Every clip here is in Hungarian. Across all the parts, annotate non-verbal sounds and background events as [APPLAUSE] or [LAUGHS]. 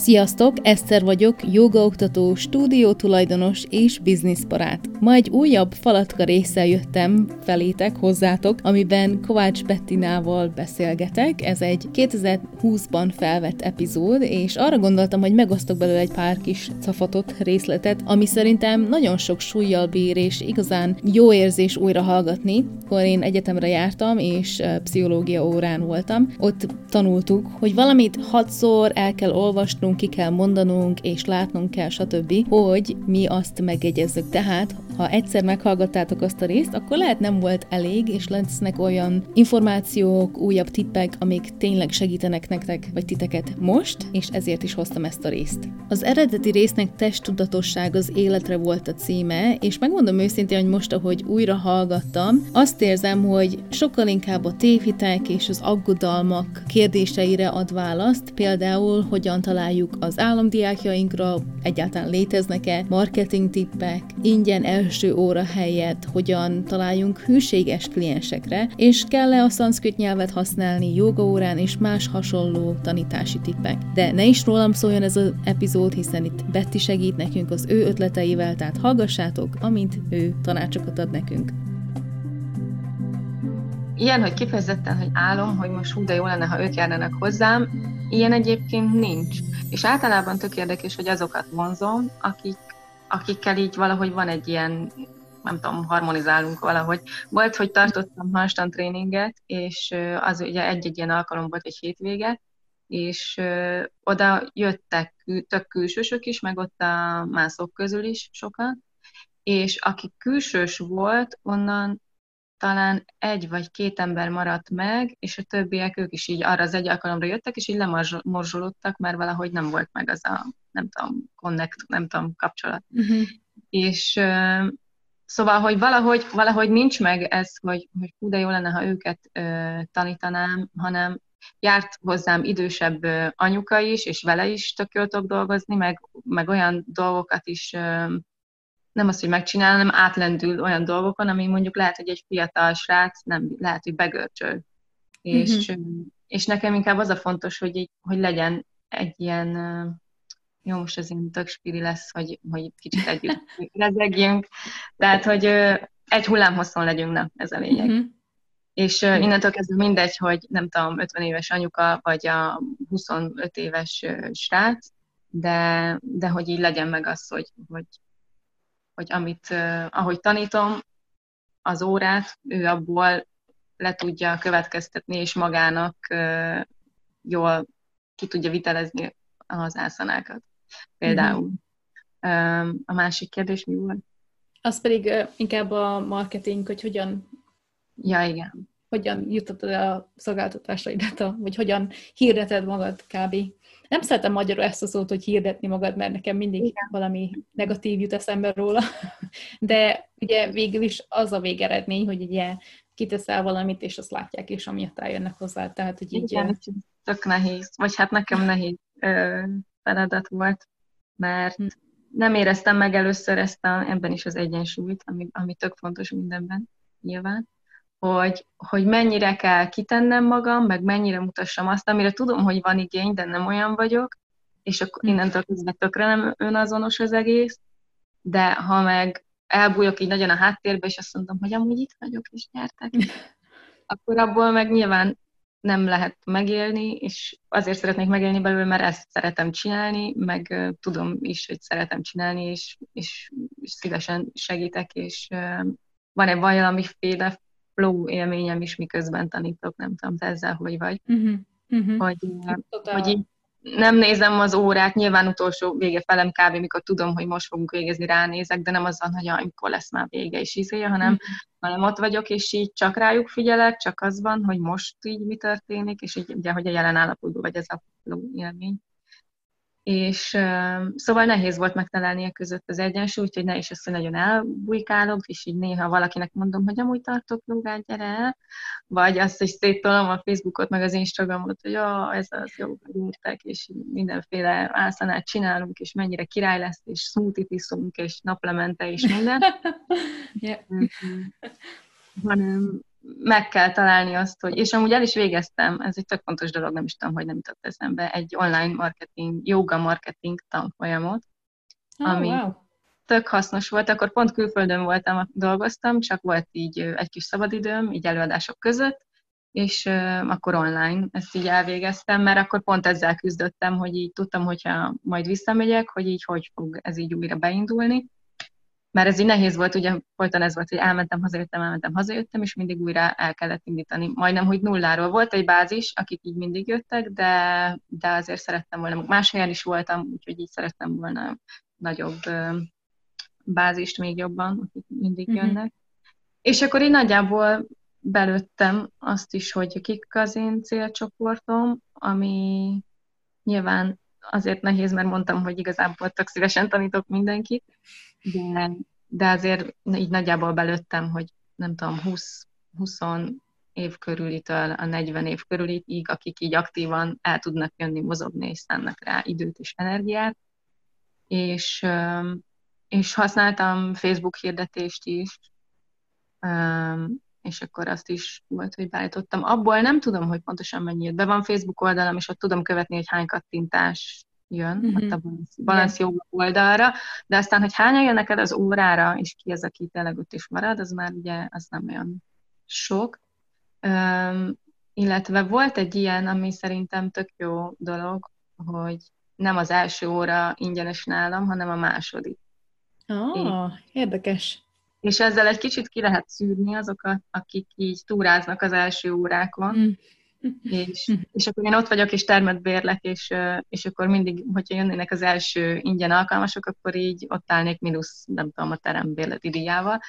Sziasztok, Eszter vagyok, jogaoktató, stúdió tulajdonos és bizniszbarát. Ma egy újabb falatka résszel jöttem felétek, hozzátok, amiben Kovács Bettinával beszélgetek. Ez egy 2020-ban felvett epizód, és arra gondoltam, hogy megosztok belőle egy pár kis cafatot, részletet, ami szerintem nagyon sok súlyjal bír, és igazán jó érzés újra hallgatni. Akkor én egyetemre jártam, és pszichológia órán voltam. Ott tanultuk, hogy valamit hatszor el kell olvasnunk, ki kell mondanunk, és látnunk kell, stb., hogy mi azt megjegyezzük. Tehát, ha egyszer meghallgattátok azt a részt, akkor lehet nem volt elég, és lesznek olyan információk, újabb tippek, amik tényleg segítenek nektek, vagy titeket most, és ezért is hoztam ezt a részt. Az eredeti résznek testtudatosság az életre volt a címe, és megmondom őszintén, hogy most, ahogy újra hallgattam, azt érzem, hogy sokkal inkább a tévhitek és az aggodalmak kérdéseire ad választ, például hogyan találjuk az államdiákjainkra, egyáltalán léteznek-e marketing tippek, ingyen első óra helyett hogyan találjunk hűséges kliensekre, és kell-e a szanszkrit nyelvet használni jogaórán és más hasonló tanítási tippek. De ne is rólam szóljon ez az epizód, hiszen itt Betty segít nekünk az ő ötleteivel, tehát hallgassátok, amint ő tanácsokat ad nekünk. Ilyen, hogy kifejezetten, hogy álom, hogy most hú, de jó lenne, ha ők járnának hozzám, ilyen egyébként nincs. És általában tök érdekes, hogy azokat vonzom, akik, akikkel így valahogy van egy ilyen, nem tudom, harmonizálunk valahogy. Volt, hogy tartottam handstand tréninget, és az ugye egy-egy ilyen alkalom volt egy hétvége, és oda jöttek tök külsősök is, meg ott a mászok közül is sokan, és aki külsős volt, onnan talán egy vagy két ember maradt meg, és a többiek ők is így arra az egy alkalomra jöttek, és így lemorzsolódtak, mert valahogy nem volt meg az a, nem tudom, connect, nem tudom, kapcsolat. Uh-huh. És szóval, hogy valahogy, valahogy nincs meg ez, hogy, hogy hú, de jó lenne, ha őket uh, tanítanám, hanem járt hozzám idősebb anyuka is, és vele is tök jól dolgozni, meg, meg olyan dolgokat is uh, nem az, hogy megcsinál, hanem átlendül olyan dolgokon, ami mondjuk lehet, hogy egy fiatal srác nem lehet, hogy begörcsöl. És, mm-hmm. és nekem inkább az a fontos, hogy, így, hogy legyen egy ilyen, jó, most ez ilyen tök spiri lesz, hogy, hogy kicsit együtt [LAUGHS] lezegjünk, tehát, hogy egy hullámhosszon legyünk, nem, ez a lényeg. Mm-hmm. És innentől kezdve mindegy, hogy nem tudom, 50 éves anyuka, vagy a 25 éves srác, de, de hogy így legyen meg az, hogy, hogy hogy amit, ahogy tanítom az órát, ő abból le tudja következtetni, és magának jól ki tudja vitelezni az ászanákat. Például. Mm-hmm. A másik kérdés mi volt? Az pedig inkább a marketing, hogy hogyan Ja, igen. Hogyan jutottad el a szolgáltatásaidat, vagy hogyan hirdeted magad kb. Nem szeretem magyarul ezt a szót, hogy hirdetni magad, mert nekem mindig Igen. valami negatív jut eszembe róla, [LAUGHS] de ugye végül is az a végeredmény, hogy ugye kiteszel valamit, és azt látják, és amiatt eljönnek hozzá. Tehát, hogy így... Igen, tök nehéz, vagy hát nekem nehéz ö, feladat volt, mert hm. nem éreztem meg először ezt a, ebben is az egyensúlyt, ami, ami tök fontos mindenben, nyilván hogy, hogy mennyire kell kitennem magam, meg mennyire mutassam azt, amire tudom, hogy van igény, de nem olyan vagyok, és akkor hm. innentől kezdve tökre nem önazonos az egész, de ha meg elbújok így nagyon a háttérbe, és azt mondom, hogy amúgy itt vagyok, és gyertek, [LAUGHS] akkor abból meg nyilván nem lehet megélni, és azért szeretnék megélni belőle, mert ezt szeretem csinálni, meg tudom is, hogy szeretem csinálni, és, és, és szívesen segítek, és van-e valamiféle flow élményem is, miközben tanítok, nem tudom, te ezzel hogy vagy. Uh-huh. Uh-huh. Hogy, hogy így nem nézem az órát, nyilván utolsó vége felem kb. mikor tudom, hogy most fogunk végezni, ránézek, de nem az van, hogy amikor lesz már vége és izéje, hanem, uh-huh. hanem ott vagyok, és így csak rájuk figyelek, csak az van, hogy most így mi történik, és így ugye, hogy a jelen állapotban vagy ez a élmény és szóval nehéz volt megtalálni a között az egyensúlyt, úgyhogy ne is hogy nagyon elbujkálok, és így néha valakinek mondom, hogy amúgy tartok jogát, gyere el, vagy azt, hogy széttolom a Facebookot, meg az Instagramot, hogy jó, ez az jó, írtek, és mindenféle ászanát csinálunk, és mennyire király lesz, és smoothie iszunk, és naplemente, és minden. [LAUGHS] yeah. hanem, meg kell találni azt, hogy, és amúgy el is végeztem, ez egy tök fontos dolog, nem is tudom, hogy nem jutott eszembe, egy online marketing, yoga marketing tanfolyamot, oh, ami wow. tök hasznos volt. Akkor pont külföldön voltam, dolgoztam, csak volt így egy kis szabadidőm, így előadások között, és uh, akkor online ezt így elvégeztem, mert akkor pont ezzel küzdöttem, hogy így tudtam, hogyha majd visszamegyek, hogy így hogy fog ez így újra beindulni. Mert ez így nehéz volt, ugye folyton ez volt, hogy elmentem, hazajöttem, elmentem, hazajöttem, és mindig újra el kellett indítani. Majdnem, hogy nulláról volt egy bázis, akik így mindig jöttek, de, de azért szerettem volna, más helyen is voltam, úgyhogy így szerettem volna nagyobb bázist még jobban, akik mindig mm-hmm. jönnek. És akkor így nagyjából belőttem azt is, hogy kik az én célcsoportom, ami nyilván azért nehéz, mert mondtam, hogy igazából tök szívesen tanítok mindenkit, de, de azért így nagyjából belőttem, hogy nem tudom, 20, 20 év körülitől a 40 év körülitig, akik így aktívan el tudnak jönni, mozogni, és szánnak rá időt és energiát. És, és használtam Facebook hirdetést is, és akkor azt is volt, hogy beállítottam. Abból nem tudom, hogy pontosan mennyi jött be. Van Facebook oldalam, és ott tudom követni, hogy hány kattintás jön mm-hmm. ott a balansz jó oldalra, de aztán, hogy hányan jön neked az órára, és ki az, aki tényleg ott is marad, az már ugye az nem olyan sok. Um, illetve volt egy ilyen, ami szerintem tök jó dolog, hogy nem az első óra ingyenes nálam, hanem a második. Ah, érdekes. És ezzel egy kicsit ki lehet szűrni azokat, akik így túráznak az első órákon, mm. és, és akkor én ott vagyok, és termet bérlek, és, és akkor mindig, hogyha jönnének az első ingyen alkalmasok, akkor így ott állnék mínusz, nem tudom, a terembérleti díjával,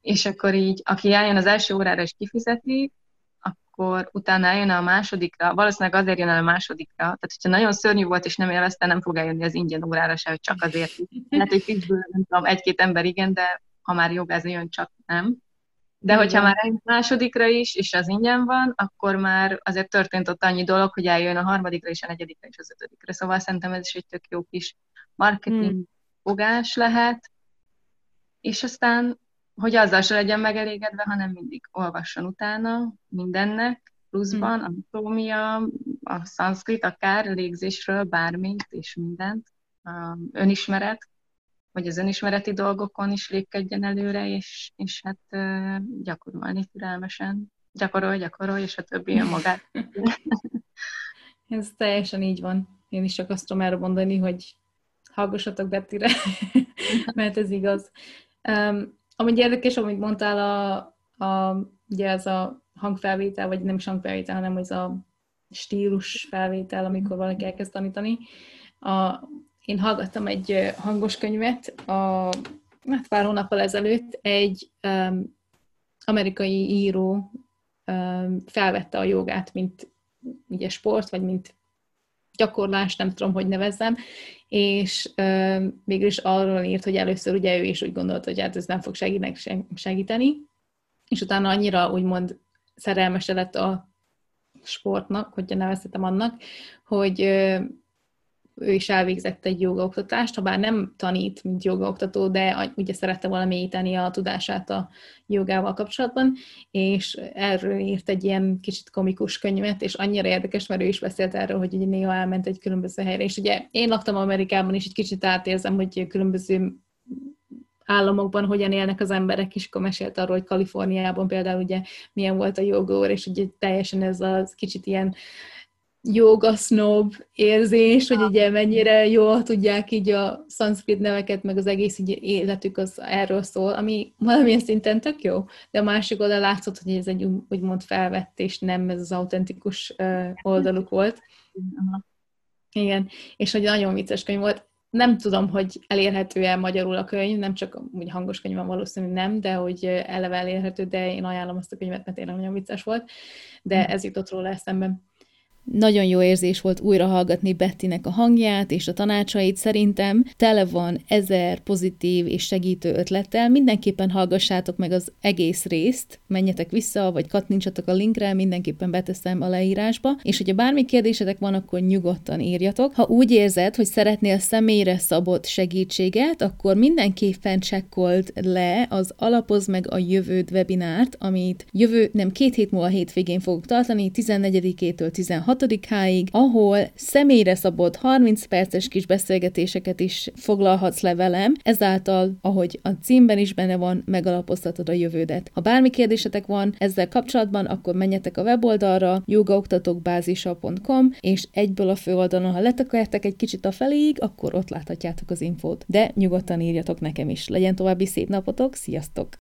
és akkor így, aki eljön az első órára és kifizeti, akkor utána eljön a másodikra, valószínűleg azért jön el a másodikra, tehát hogyha nagyon szörnyű volt és nem élvezte, nem fog eljönni az ingyen órára se, hogy csak azért. Lehet, hogy tízből, nem tudom, egy-két ember igen, de ha már jogázni jön, csak nem. De hogyha Igen. már egy másodikra is, és az ingyen van, akkor már azért történt ott annyi dolog, hogy eljön a harmadikra és a negyedikre és az ötödikre. Szóval szerintem ez is egy tök jó kis marketing hmm. fogás lehet, és aztán, hogy azzal se legyen megelégedve, hanem mindig olvasson utána mindennek, pluszban hmm. a anatómia, a szanszkrit, akár légzésről, bármit és mindent, önismeret, hogy az önismereti dolgokon is lépkedjen előre, és, és hát gyakorolni türelmesen. Gyakorolj, gyakorolj, és a többi jön magát. [LAUGHS] Ez teljesen így van. Én is csak azt tudom erre mondani, hogy hallgassatok Bettire, [LAUGHS] mert ez igaz. Um, amúgy érdekes, amit mondtál, a, a, ugye ez a hangfelvétel, vagy nem is hangfelvétel, hanem ez a stílus felvétel, amikor valaki elkezd tanítani. A, én hallgattam egy hangos könyvet a hát pár hónappal ezelőtt, egy um, amerikai író um, felvette a jogát, mint ugye sport, vagy mint gyakorlás, nem tudom, hogy nevezzem, és um, mégis arról írt, hogy először ugye ő is úgy gondolta, hogy hát ez nem fog segíteni, és utána annyira úgymond szerelmese lett a sportnak, hogyha nevezhetem annak, hogy ő is elvégzett egy jogaoktatást, ha bár nem tanít, mint jogaoktató, de ugye szerette volna mélyíteni a tudását a jogával kapcsolatban, és erről írt egy ilyen kicsit komikus könyvet, és annyira érdekes, mert ő is beszélt erről, hogy ugye néha elment egy különböző helyre, és ugye én laktam Amerikában, és egy kicsit átérzem, hogy különböző államokban hogyan élnek az emberek, és akkor mesélt arról, hogy Kaliforniában például ugye milyen volt a jogór, és ugye teljesen ez az kicsit ilyen joga snob érzés, hogy ugye mennyire jól tudják így a szanszkrit neveket, meg az egész így életük az erről szól, ami valamilyen szinten tök jó, de a másik oldal látszott, hogy ez egy úgymond felvett, és nem ez az autentikus oldaluk volt. Igen, és hogy nagyon vicces könyv volt. Nem tudom, hogy elérhető-e magyarul a könyv, nem csak úgy hangos könyv van valószínűleg nem, de hogy eleve elérhető, de én ajánlom azt a könyvet, mert tényleg nagyon vicces volt, de hm. ez jutott róla eszembe. Nagyon jó érzés volt újra hallgatni Bettinek a hangját és a tanácsait. Szerintem tele van ezer pozitív és segítő ötlettel. Mindenképpen hallgassátok meg az egész részt, menjetek vissza, vagy kattintsatok a linkre, mindenképpen beteszem a leírásba. És hogyha bármi kérdésetek van, akkor nyugodtan írjatok. Ha úgy érzed, hogy szeretnél személyre szabott segítséget, akkor mindenképpen csekkold le az Alapoz meg a jövőd webinárt, amit jövő, nem két hét múlva hétvégén fogok tartani, 14-től 16-áig, ahol személyre szabott 30 perces kis beszélgetéseket is foglalhatsz le velem, ezáltal, ahogy a címben is benne van, megalapoztatod a jövődet. Ha bármi kérdésetek van ezzel kapcsolatban, akkor menjetek a weboldalra jogaoktatókbázisa.com, és egyből a főoldalon, ha letakarjátok egy kicsit a feléig, akkor ott láthatjátok az infót. De nyugodtan írjatok nekem is. Legyen további szép napotok, sziasztok!